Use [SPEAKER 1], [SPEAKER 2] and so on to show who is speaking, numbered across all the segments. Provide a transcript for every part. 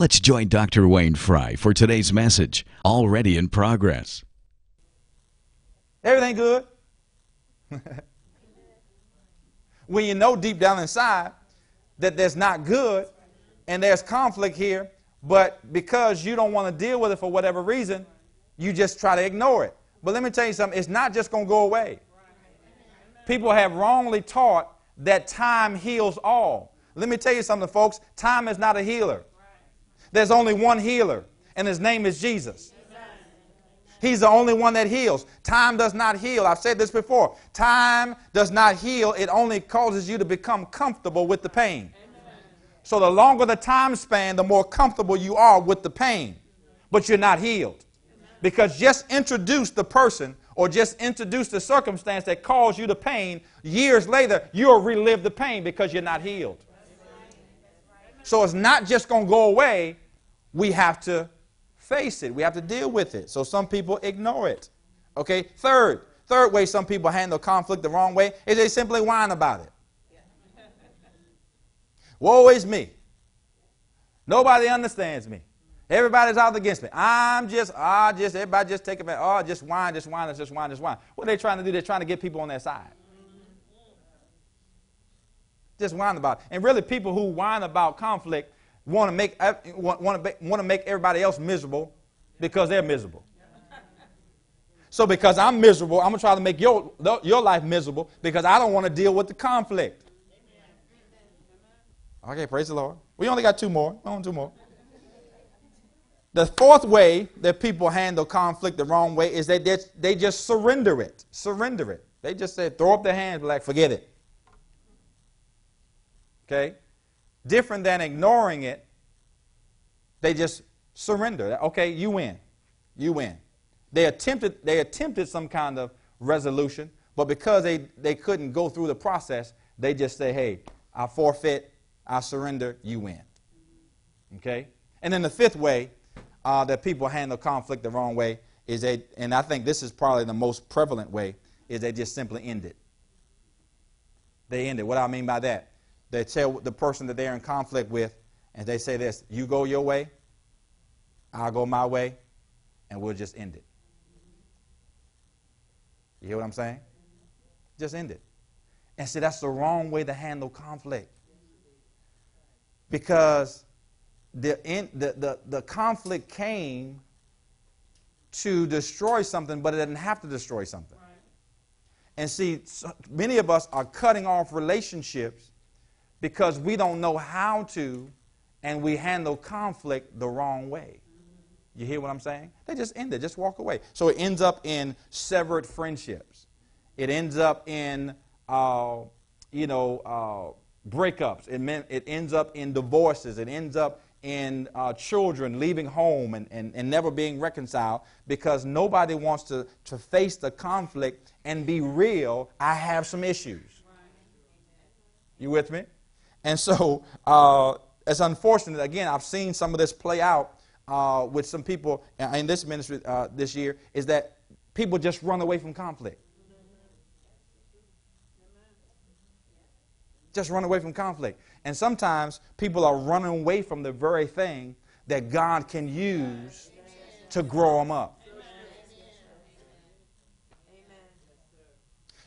[SPEAKER 1] Let's join Dr. Wayne Fry for today's message, already in progress.
[SPEAKER 2] Everything good? when you know deep down inside that there's not good and there's conflict here, but because you don't want to deal with it for whatever reason, you just try to ignore it. But let me tell you something, it's not just going to go away. People have wrongly taught that time heals all. Let me tell you something, folks. Time is not a healer. There's only one healer, and his name is Jesus. He's the only one that heals. Time does not heal. I've said this before. Time does not heal, it only causes you to become comfortable with the pain. So the longer the time span, the more comfortable you are with the pain. But you're not healed. Because just introduce the person or just introduce the circumstance that caused you the pain, years later, you'll relive the pain because you're not healed. So it's not just going to go away. We have to face it. We have to deal with it. So some people ignore it. Okay? Third, third way some people handle conflict the wrong way is they simply whine about it. Woe is me. Nobody understands me. Everybody's out against me. I'm just, I just, everybody just take it back. Oh, just whine, just whine, just whine, just whine. What are they trying to do? They're trying to get people on their side. Just whine about it. And really, people who whine about conflict want to make, want, to, want to make everybody else miserable because they're miserable. So because I'm miserable, I'm going to try to make your, your life miserable because I don't want to deal with the conflict. Okay, praise the Lord. We only got two more. On two more. The fourth way that people handle conflict the wrong way is they, they just surrender it. Surrender it. They just say, throw up their hands, like, forget it. Okay? Different than ignoring it, they just surrender. Okay, you win. You win. They attempted, they attempted some kind of resolution, but because they, they couldn't go through the process, they just say, hey, I forfeit, I surrender, you win. Okay? And then the fifth way uh, that people handle conflict the wrong way is they, and I think this is probably the most prevalent way, is they just simply end it. They end it. What do I mean by that? They tell the person that they're in conflict with, and they say this you go your way, I'll go my way, and we'll just end it. You hear what I'm saying? Just end it. And see, that's the wrong way to handle conflict. Because the, in, the, the, the conflict came to destroy something, but it didn't have to destroy something. Right. And see, so many of us are cutting off relationships because we don't know how to and we handle conflict the wrong way. You hear what I'm saying? They just end it, just walk away. So it ends up in severed friendships. It ends up in, uh, you know, uh, breakups. It, meant, it ends up in divorces. It ends up in uh, children leaving home and, and, and never being reconciled because nobody wants to, to face the conflict and be real. I have some issues. You with me? And so uh, it's unfortunate. Again, I've seen some of this play out uh, with some people in this ministry uh, this year is that people just run away from conflict. Just run away from conflict. And sometimes people are running away from the very thing that God can use to grow them up.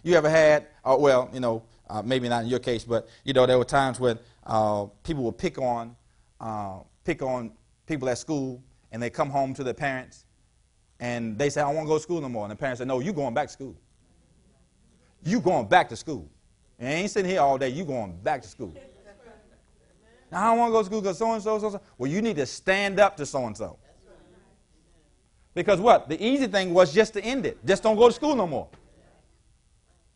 [SPEAKER 2] You ever had, uh, well, you know, uh, maybe not in your case, but you know, there were times when uh, people would pick on, uh, pick on people at school, and they come home to their parents, and they say, "I to go to school no more." And the parents say, "No, you going back to school. You going back to school. And ain't sitting here all day. You going back to school." Now, I don't want to go to school because so and so, so so. Well, you need to stand up to so and so. Because what? The easy thing was just to end it. Just don't go to school no more.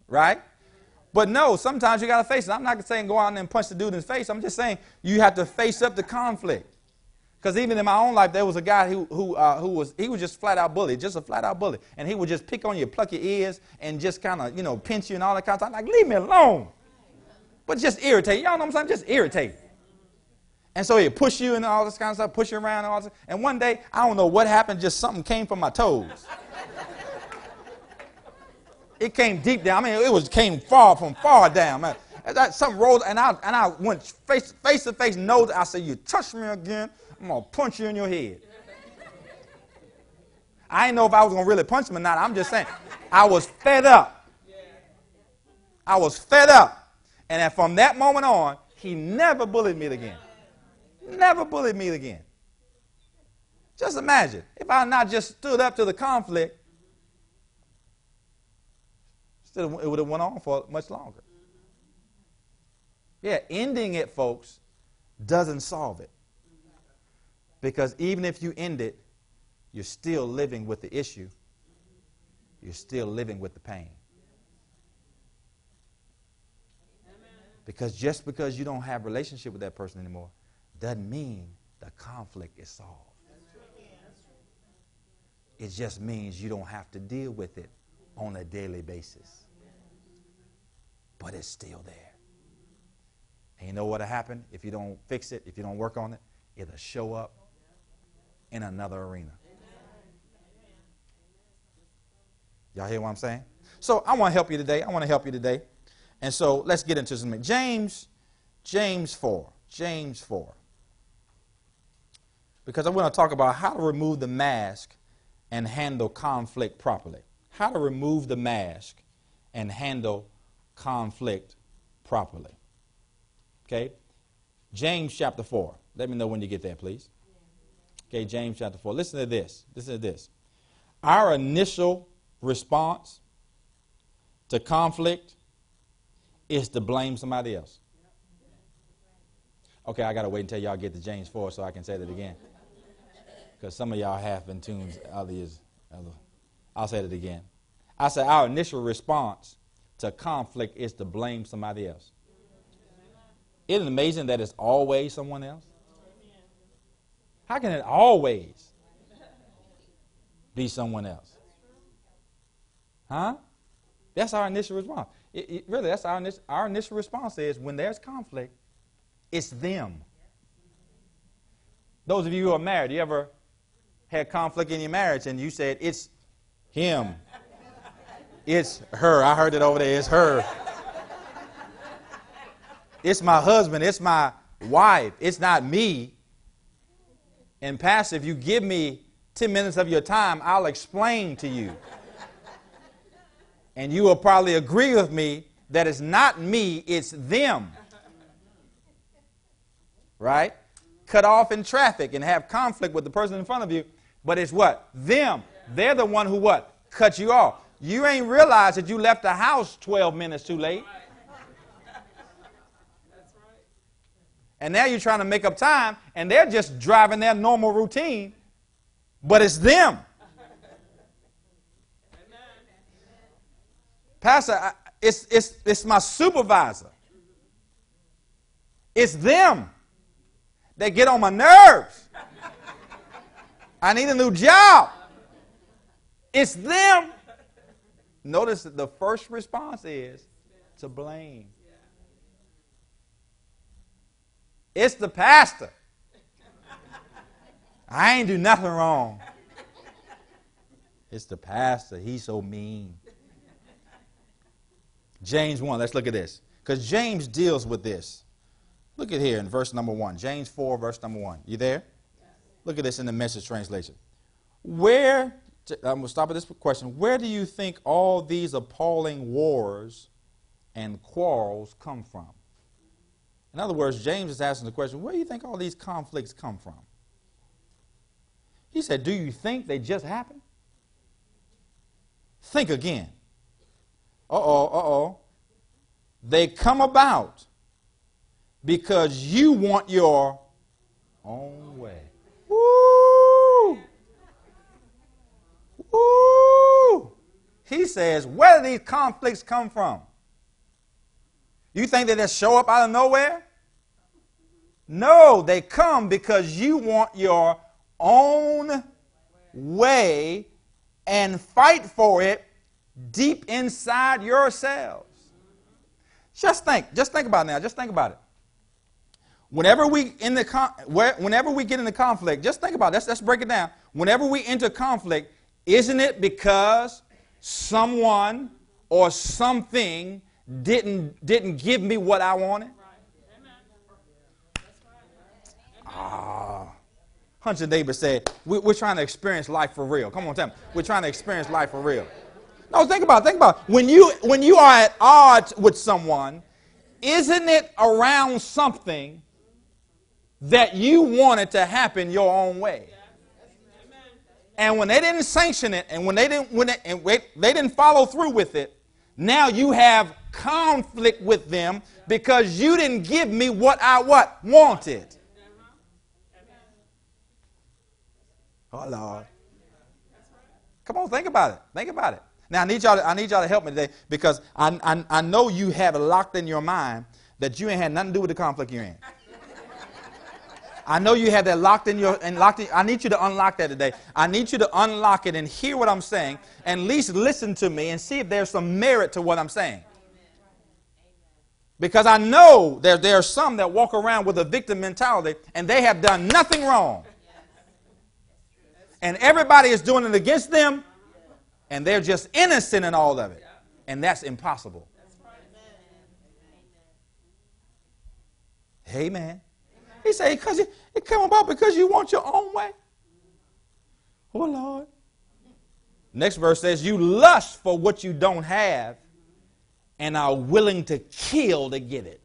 [SPEAKER 2] Right? But no, sometimes you got to face it. I'm not saying go out and punch the dude in the face. I'm just saying you have to face up the conflict. Because even in my own life, there was a guy who, who, uh, who was, he was just flat out bully, just a flat out bully. And he would just pick on you, pluck your ears, and just kind of, you know, pinch you and all that kind of stuff. Like, leave me alone. But just irritate. Y'all know what I'm saying? Just irritate. And so he'd push you and all this kind of stuff, push you around and all this. And one day, I don't know what happened, just something came from my toes. It came deep down. I mean, it was came far from far down. Man. that something rolled, and I and I went face face to face, nose. I said, "You touch me again, I'm gonna punch you in your head." I didn't know if I was gonna really punch him or not. I'm just saying, I was fed up. I was fed up, and from that moment on, he never bullied me again. Never bullied me again. Just imagine if I not just stood up to the conflict, it would have went on for much longer. Yeah, ending it, folks, doesn't solve it. Because even if you end it, you're still living with the issue. You're still living with the pain. Because just because you don't have relationship with that person anymore doesn't mean the conflict is solved. It just means you don't have to deal with it on a daily basis. But it's still there. And you know what'll happen if you don't fix it, if you don't work on it? It'll show up in another arena. Y'all hear what I'm saying? So I want to help you today. I want to help you today. And so let's get into something. James, James 4. James 4. Because I want to talk about how to remove the mask and handle conflict properly. How to remove the mask and handle conflict properly. Okay? James chapter 4. Let me know when you get there, please. Okay, James chapter 4. Listen to this. Listen to this. Our initial response to conflict is to blame somebody else. Okay, I got to wait until y'all get to James 4 so I can say that again. Because some of y'all have been tuned, others, I'll say it again. I said our initial response to conflict is to blame somebody else. Isn't it amazing that it's always someone else? How can it always be someone else? Huh? That's our initial response. It, it, really, that's our our initial response is when there's conflict, it's them. Those of you who are married, you ever had conflict in your marriage and you said, it's him, it's her. I heard it over there, it's her. It's my husband. It's my wife. It's not me. And, Pastor, if you give me 10 minutes of your time, I'll explain to you. And you will probably agree with me that it's not me, it's them. Right? Cut off in traffic and have conflict with the person in front of you, but it's what? Them. They're the one who what? Cut you off. You ain't realized that you left the house 12 minutes too late. And now you're trying to make up time, and they're just driving their normal routine, but it's them. Pastor, I, it's, it's, it's my supervisor. It's them that get on my nerves. I need a new job. It's them. Notice that the first response is to blame. It's the pastor. I ain't do nothing wrong. It's the pastor. He's so mean. James 1, let's look at this. Because James deals with this. Look at here in verse number 1. James 4, verse number 1. You there? Look at this in the message translation. Where, I'm going to stop at this question. Where do you think all these appalling wars and quarrels come from? In other words, James is asking the question where do you think all these conflicts come from? He said, Do you think they just happened? Think again. Uh oh, uh oh. They come about because you want your own way. Woo! Woo! He says, Where do these conflicts come from? You think they just show up out of nowhere? No, they come because you want your own way and fight for it deep inside yourselves. Just think, just think about it now, just think about it. Whenever we in the con- whenever we get into conflict, just think about it. Let's, let's break it down. Whenever we enter conflict, isn't it because someone or something didn't, didn't give me what I wanted? Ah. Hunch neighbor said, we, We're trying to experience life for real. Come on, tell me. We're trying to experience life for real. No, think about it. Think about it. When you, when you are at odds with someone, isn't it around something that you wanted to happen your own way? And when they didn't sanction it, and when they didn't, when they, and wait, they didn't follow through with it, now you have conflict with them because you didn't give me what I what wanted. Oh Lord. Come on, think about it. Think about it. Now I need y'all to, I need y'all to help me today because I, I, I know you have it locked in your mind that you ain't had nothing to do with the conflict you're in. I know you have that locked in your and locked in, I need you to unlock that today. I need you to unlock it and hear what I'm saying and at least listen to me and see if there's some merit to what I'm saying. Because I know there, there are some that walk around with a victim mentality and they have done nothing wrong. And everybody is doing it against them and they're just innocent in all of it. And that's impossible. Amen. He said, because it, it come about because you want your own way. Oh, Lord. Next verse says, You lust for what you don't have and are willing to kill to get it.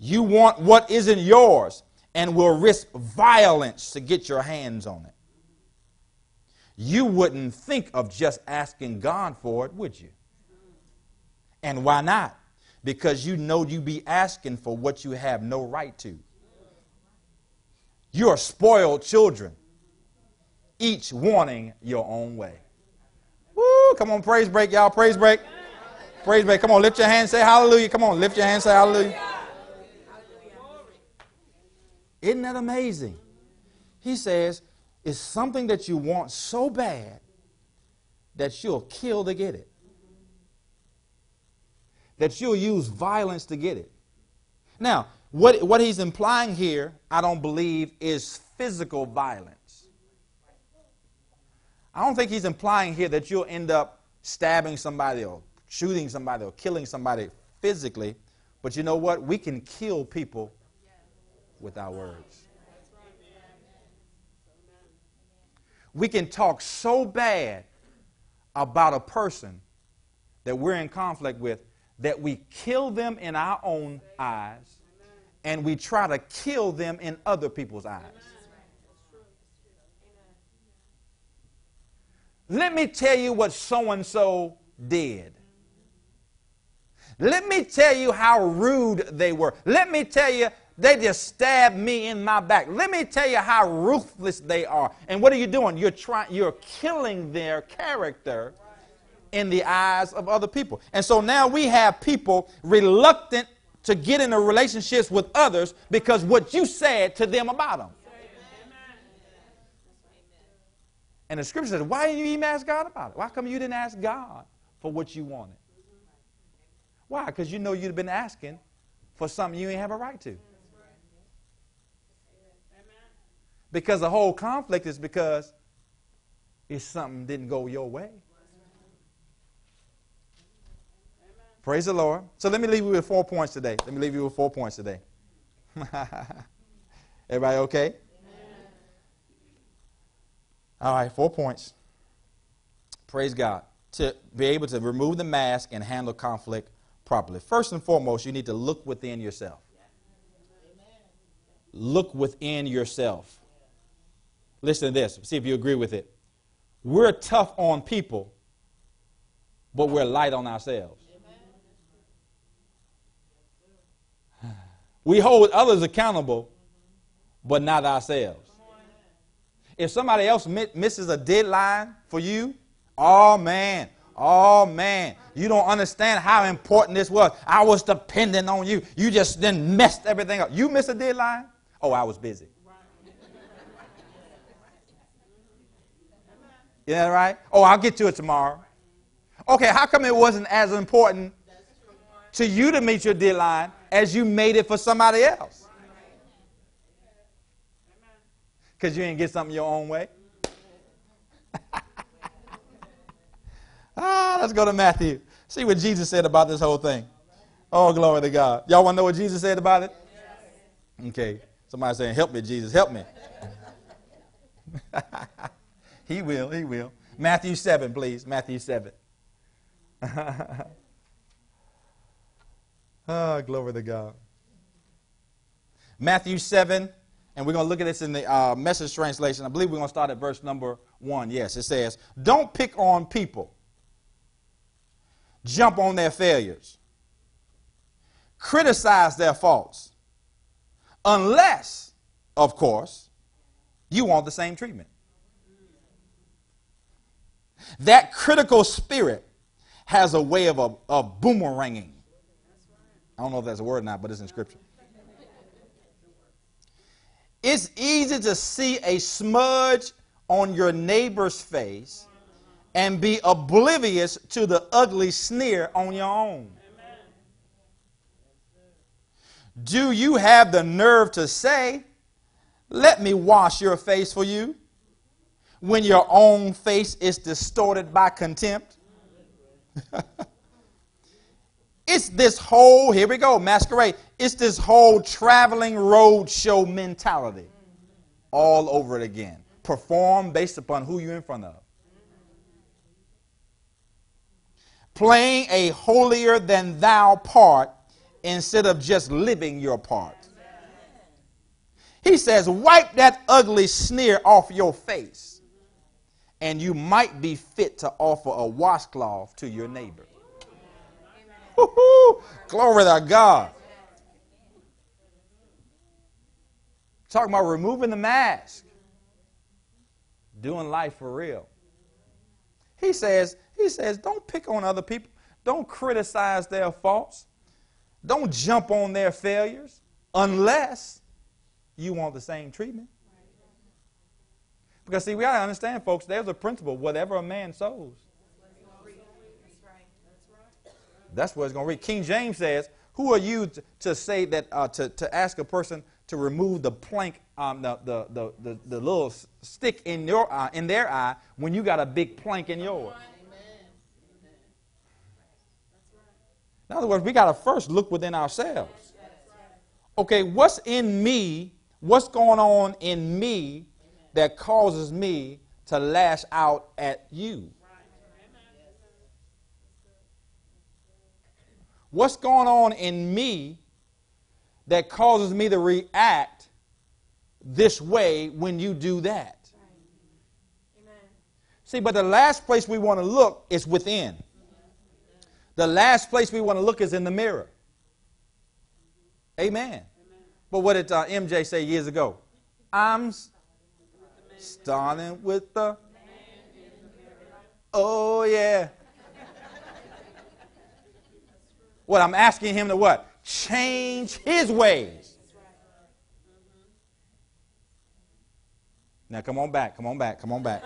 [SPEAKER 2] You want what isn't yours and will risk violence to get your hands on it. You wouldn't think of just asking God for it, would you? And why not? Because you know you'd be asking for what you have no right to. You are spoiled children, each wanting your own way. Woo, come on, praise break, y'all. Praise break. Praise break. Come on, lift your hand, say hallelujah. Come on, lift your hand, say hallelujah. Isn't that amazing? He says, it's something that you want so bad that you'll kill to get it that you'll use violence to get it. Now, what, what he's implying here, I don't believe, is physical violence. I don't think he's implying here that you'll end up stabbing somebody or shooting somebody or killing somebody physically. But you know what? We can kill people with our words. We can talk so bad about a person that we're in conflict with that we kill them in our own eyes and we try to kill them in other people's eyes. Let me tell you what so and so did. Let me tell you how rude they were. Let me tell you, they just stabbed me in my back. Let me tell you how ruthless they are. And what are you doing? You're trying you're killing their character in the eyes of other people. And so now we have people reluctant to get into relationships with others because what you said to them about them. And the scripture says, why didn't you even ask God about it? Why come you didn't ask God for what you wanted? Why? Because you know you'd have been asking for something you ain't have a right to. Because the whole conflict is because it's something didn't go your way. Praise the Lord. So let me leave you with four points today. Let me leave you with four points today. Everybody okay? Amen. All right, four points. Praise God. To be able to remove the mask and handle conflict properly. First and foremost, you need to look within yourself. Look within yourself. Listen to this. See if you agree with it. We're tough on people, but we're light on ourselves. We hold others accountable, but not ourselves. If somebody else misses a deadline for you, oh man, oh man, you don't understand how important this was. I was dependent on you. You just then messed everything up. You missed a deadline? Oh, I was busy. Yeah, right? Oh, I'll get to it tomorrow. Okay, how come it wasn't as important to you to meet your deadline as you made it for somebody else. Because you didn't get something your own way. ah, let's go to Matthew See what Jesus said about this whole thing. Oh, glory to God. Y'all want to know what Jesus said about it? Okay. Somebody saying, Help me, Jesus, help me. he will, he will. Matthew 7, please. Matthew 7. oh, glory to God. Matthew 7, and we're going to look at this in the uh, message translation. I believe we're going to start at verse number 1. Yes, it says, Don't pick on people, jump on their failures, criticize their faults, unless, of course, you want the same treatment. That critical spirit has a way of, a, of boomeranging. I don't know if that's a word or not, but it's in Scripture. It's easy to see a smudge on your neighbor's face and be oblivious to the ugly sneer on your own. Do you have the nerve to say, Let me wash your face for you, when your own face is distorted by contempt? it's this whole, here we go, masquerade. It's this whole traveling road show mentality all over it again. Perform based upon who you're in front of. Playing a holier than thou part instead of just living your part. He says, wipe that ugly sneer off your face, and you might be fit to offer a washcloth to your neighbor. Glory to God. Talking about removing the mask, doing life for real. He says, he says, don't pick on other people. Don't criticize their faults. Don't jump on their failures unless you want the same treatment. Because, see, we got to understand, folks, there's a principle whatever a man sows, that's what it's going to read. King James says, Who are you to, say that, uh, to, to ask a person to remove the plank, um, the, the, the, the, the little stick in, your eye, in their eye when you got a big plank in yours? In other words, we got to first look within ourselves. Okay, what's in me? What's going on in me that causes me to lash out at you? What's going on in me that causes me to react this way when you do that? See, but the last place we want to look is within. The last place we want to look is in the mirror. Amen. Amen. But what did uh, MJ say years ago? I'm starting with the. Oh, yeah. What I'm asking him to what? Change his ways. Now come on back, come on back, come on back.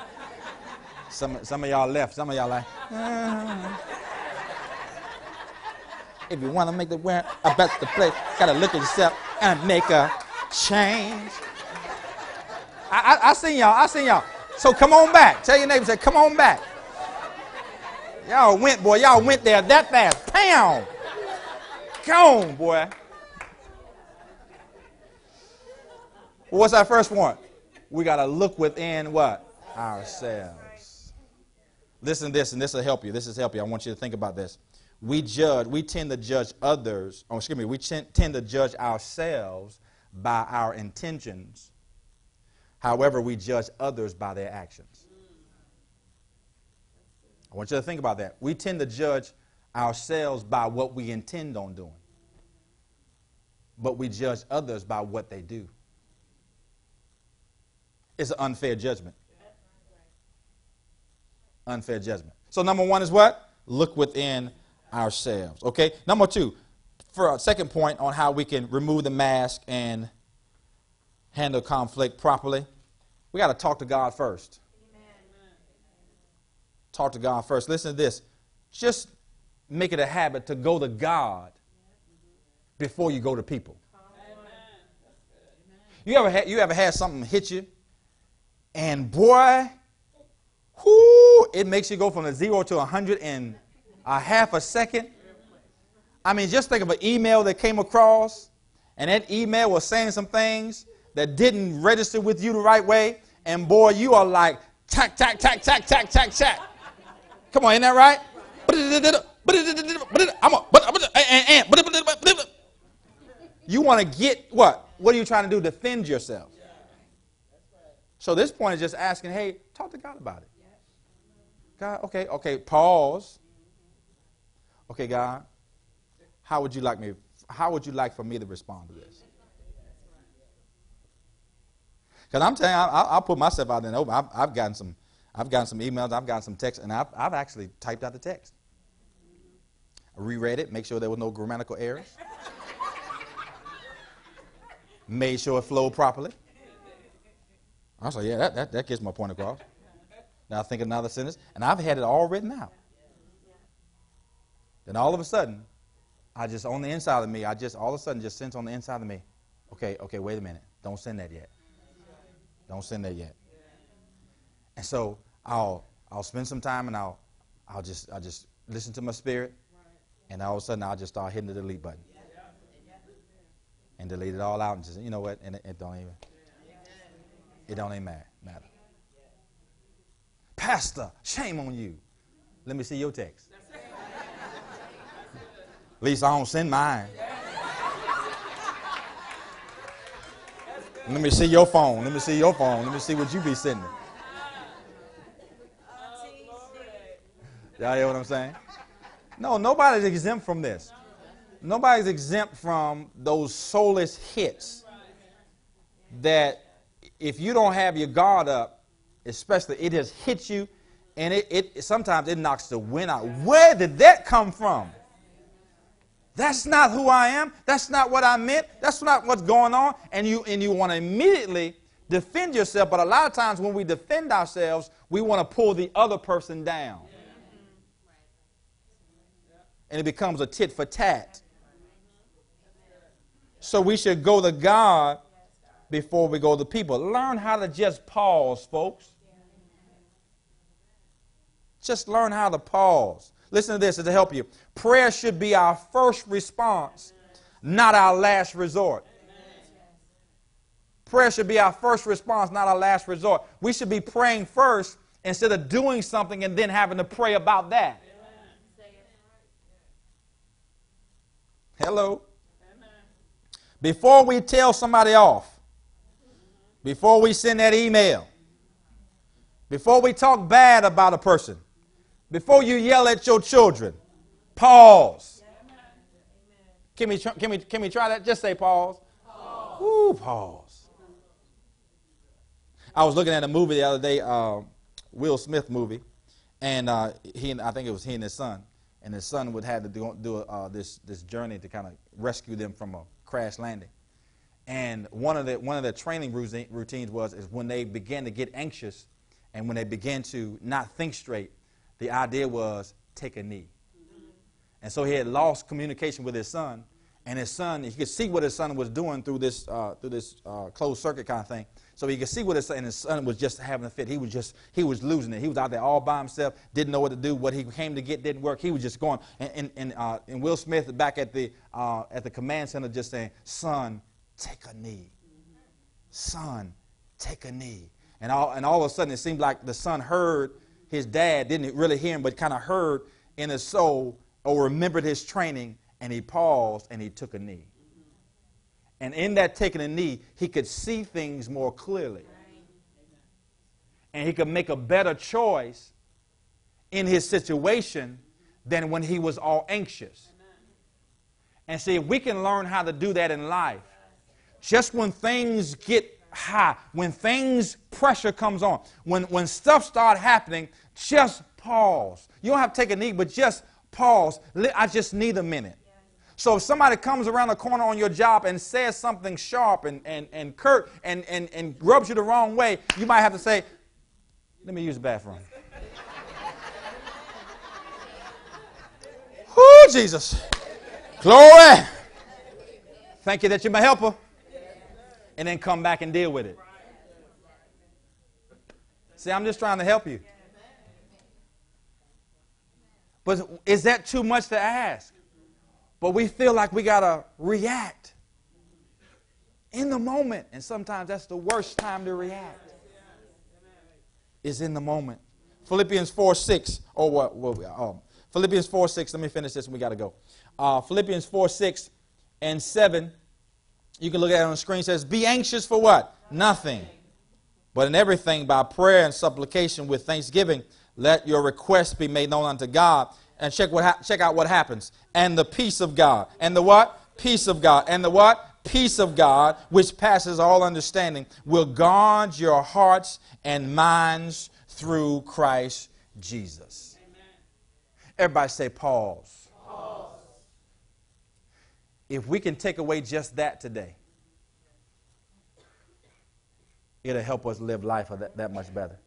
[SPEAKER 2] Some, some of y'all left, some of y'all like. Uh. If you want to make the world a better place, gotta look at yourself and make a change. I, I, I seen y'all, I seen y'all. So come on back. Tell your neighbor, say, come on back. Y'all went, boy, y'all went there that fast. Pound. Gone, boy. what's our first one? We got to look within what? Ourselves. Listen to this, and this will help you. This will help you. I want you to think about this we judge, we tend to judge others, oh, excuse me, we tend to judge ourselves by our intentions. However, we judge others by their actions. I want you to think about that. We tend to judge ourselves by what we intend on doing, but we judge others by what they do. It's an unfair judgment. Unfair judgment. So, number one is what? Look within ourselves. Okay? Number two, for a second point on how we can remove the mask and handle conflict properly, we got to talk to God first. Amen. Talk to God first. Listen to this. Just make it a habit to go to God before you go to people. You ever had, you ever had something hit you, and boy, whoo, it makes you go from a zero to a hundred in a half a second. I mean, just think of an email that came across, and that email was saying some things that didn't register with you the right way, and boy, you are like, tack, tack, tack, tack, tack, tack, tack. Come on, ain't that right? You want to get what? What are you trying to do? Defend yourself. So this point is just asking, hey, talk to God about it. God, okay, okay, pause. Okay, God, how would you like me? How would you like for me to respond to this? Because I'm telling you, I'll, I'll, put myself out there and open. I've, I've, gotten some, I've gotten some emails, I've gotten some texts, and I've, I've actually typed out the text. Reread it, make sure there was no grammatical errors. Made sure it flowed properly. I was like, yeah, that, that, that gets my point across. Now I think another sentence, and I've had it all written out. Then all of a sudden, I just on the inside of me, I just all of a sudden just sense on the inside of me, okay, okay, wait a minute, don't send that yet. Don't send that yet. And so I'll I'll spend some time and I'll I'll just I'll just listen to my spirit, and all of a sudden I'll just start hitting the delete button, and delete it all out and just you know what, and it, it don't even it don't even matter. matter. Pastor, shame on you. Let me see your text. At least I don't send mine. Let me see your phone. Let me see your phone. Let me see what you be sending. Y'all hear what I'm saying? No, nobody's exempt from this. Nobody's exempt from those soulless hits that if you don't have your guard up, especially it just hits you and it, it sometimes it knocks the wind out. Where did that come from? That's not who I am. That's not what I meant. That's not what's going on. And you and you want to immediately defend yourself, but a lot of times when we defend ourselves, we want to pull the other person down. And it becomes a tit for tat. So we should go to God before we go to people. Learn how to just pause, folks. Just learn how to pause. Listen to this to help you. Prayer should be our first response, not our last resort. Prayer should be our first response, not our last resort. We should be praying first instead of doing something and then having to pray about that. Hello. Before we tell somebody off, before we send that email, before we talk bad about a person, before you yell at your children, pause. Can we, can we, can we try that? Just say pause. Pause. Ooh, pause. I was looking at a movie the other day, uh, Will Smith movie, and uh, he and, I think it was he and his son, and his son would have to do, do uh, this this journey to kind of rescue them from a crash landing. And one of the one of the training routines was is when they began to get anxious, and when they began to not think straight, the idea was take a knee. And so he had lost communication with his son, and his son, he could see what his son was doing through this, uh, through this uh, closed circuit kind of thing. So he could see what his son, and his son was just having a fit. He was just, he was losing it. He was out there all by himself, didn't know what to do. What he came to get didn't work. He was just going. And, and, and, uh, and Will Smith back at the, uh, at the command center just saying, son, take a knee. Son, take a knee. And all, and all of a sudden, it seemed like the son heard his dad didn't really hear him, but kind of heard in his soul or remembered his training, and he paused and he took a knee. And in that taking a knee, he could see things more clearly. And he could make a better choice in his situation than when he was all anxious. And see, we can learn how to do that in life, just when things get high, when things, pressure comes on, when, when stuff start happening, just pause. You don't have to take a knee, but just pause. I just need a minute. So if somebody comes around the corner on your job and says something sharp and, and, and curt and, and, and rubs you the wrong way, you might have to say, let me use the bathroom. Whoo, Jesus. Glory. Thank you that you're my helper and then come back and deal with it. See, I'm just trying to help you. But is that too much to ask? But we feel like we got to react in the moment. And sometimes that's the worst time to react, is in the moment. Philippians 4 6, or what? what um, Philippians 4 6, let me finish this and we got to go. Uh, Philippians 4 6 and 7, you can look at it on the screen, says, Be anxious for what? Nothing. But in everything, by prayer and supplication with thanksgiving, let your requests be made known unto God. And check, what ha- check out what happens. And the peace of God. And the what? Peace of God. And the what? Peace of God, which passes all understanding, will guard your hearts and minds through Christ Jesus. Amen. Everybody say pause. pause. If we can take away just that today, it'll help us live life that, that much better.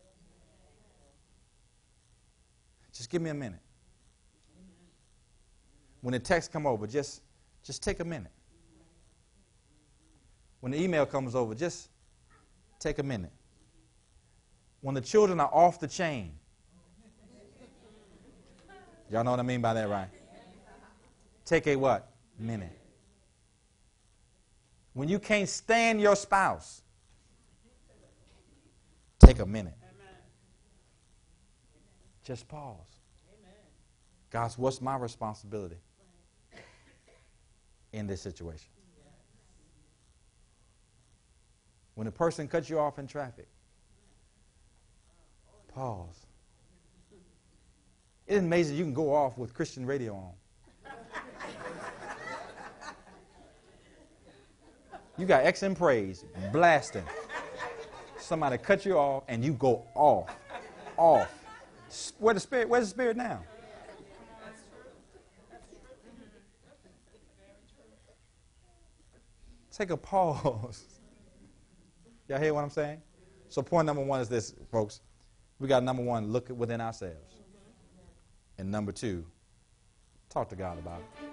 [SPEAKER 2] Just give me a minute. When the text come over, just, just take a minute. When the email comes over, just take a minute. When the children are off the chain, y'all know what I mean by that, right? Take a what? Minute. When you can't stand your spouse, take a minute. Just pause. God's, what's my responsibility in this situation? When a person cuts you off in traffic, pause. It's amazing you can go off with Christian radio on. You got X and praise blasting. Somebody cut you off and you go off. Off. Where the spirit? Where's the spirit now? Take a pause. Y'all hear what I'm saying? So point number one is this, folks. We got number one, look within ourselves. And number two, talk to God about it.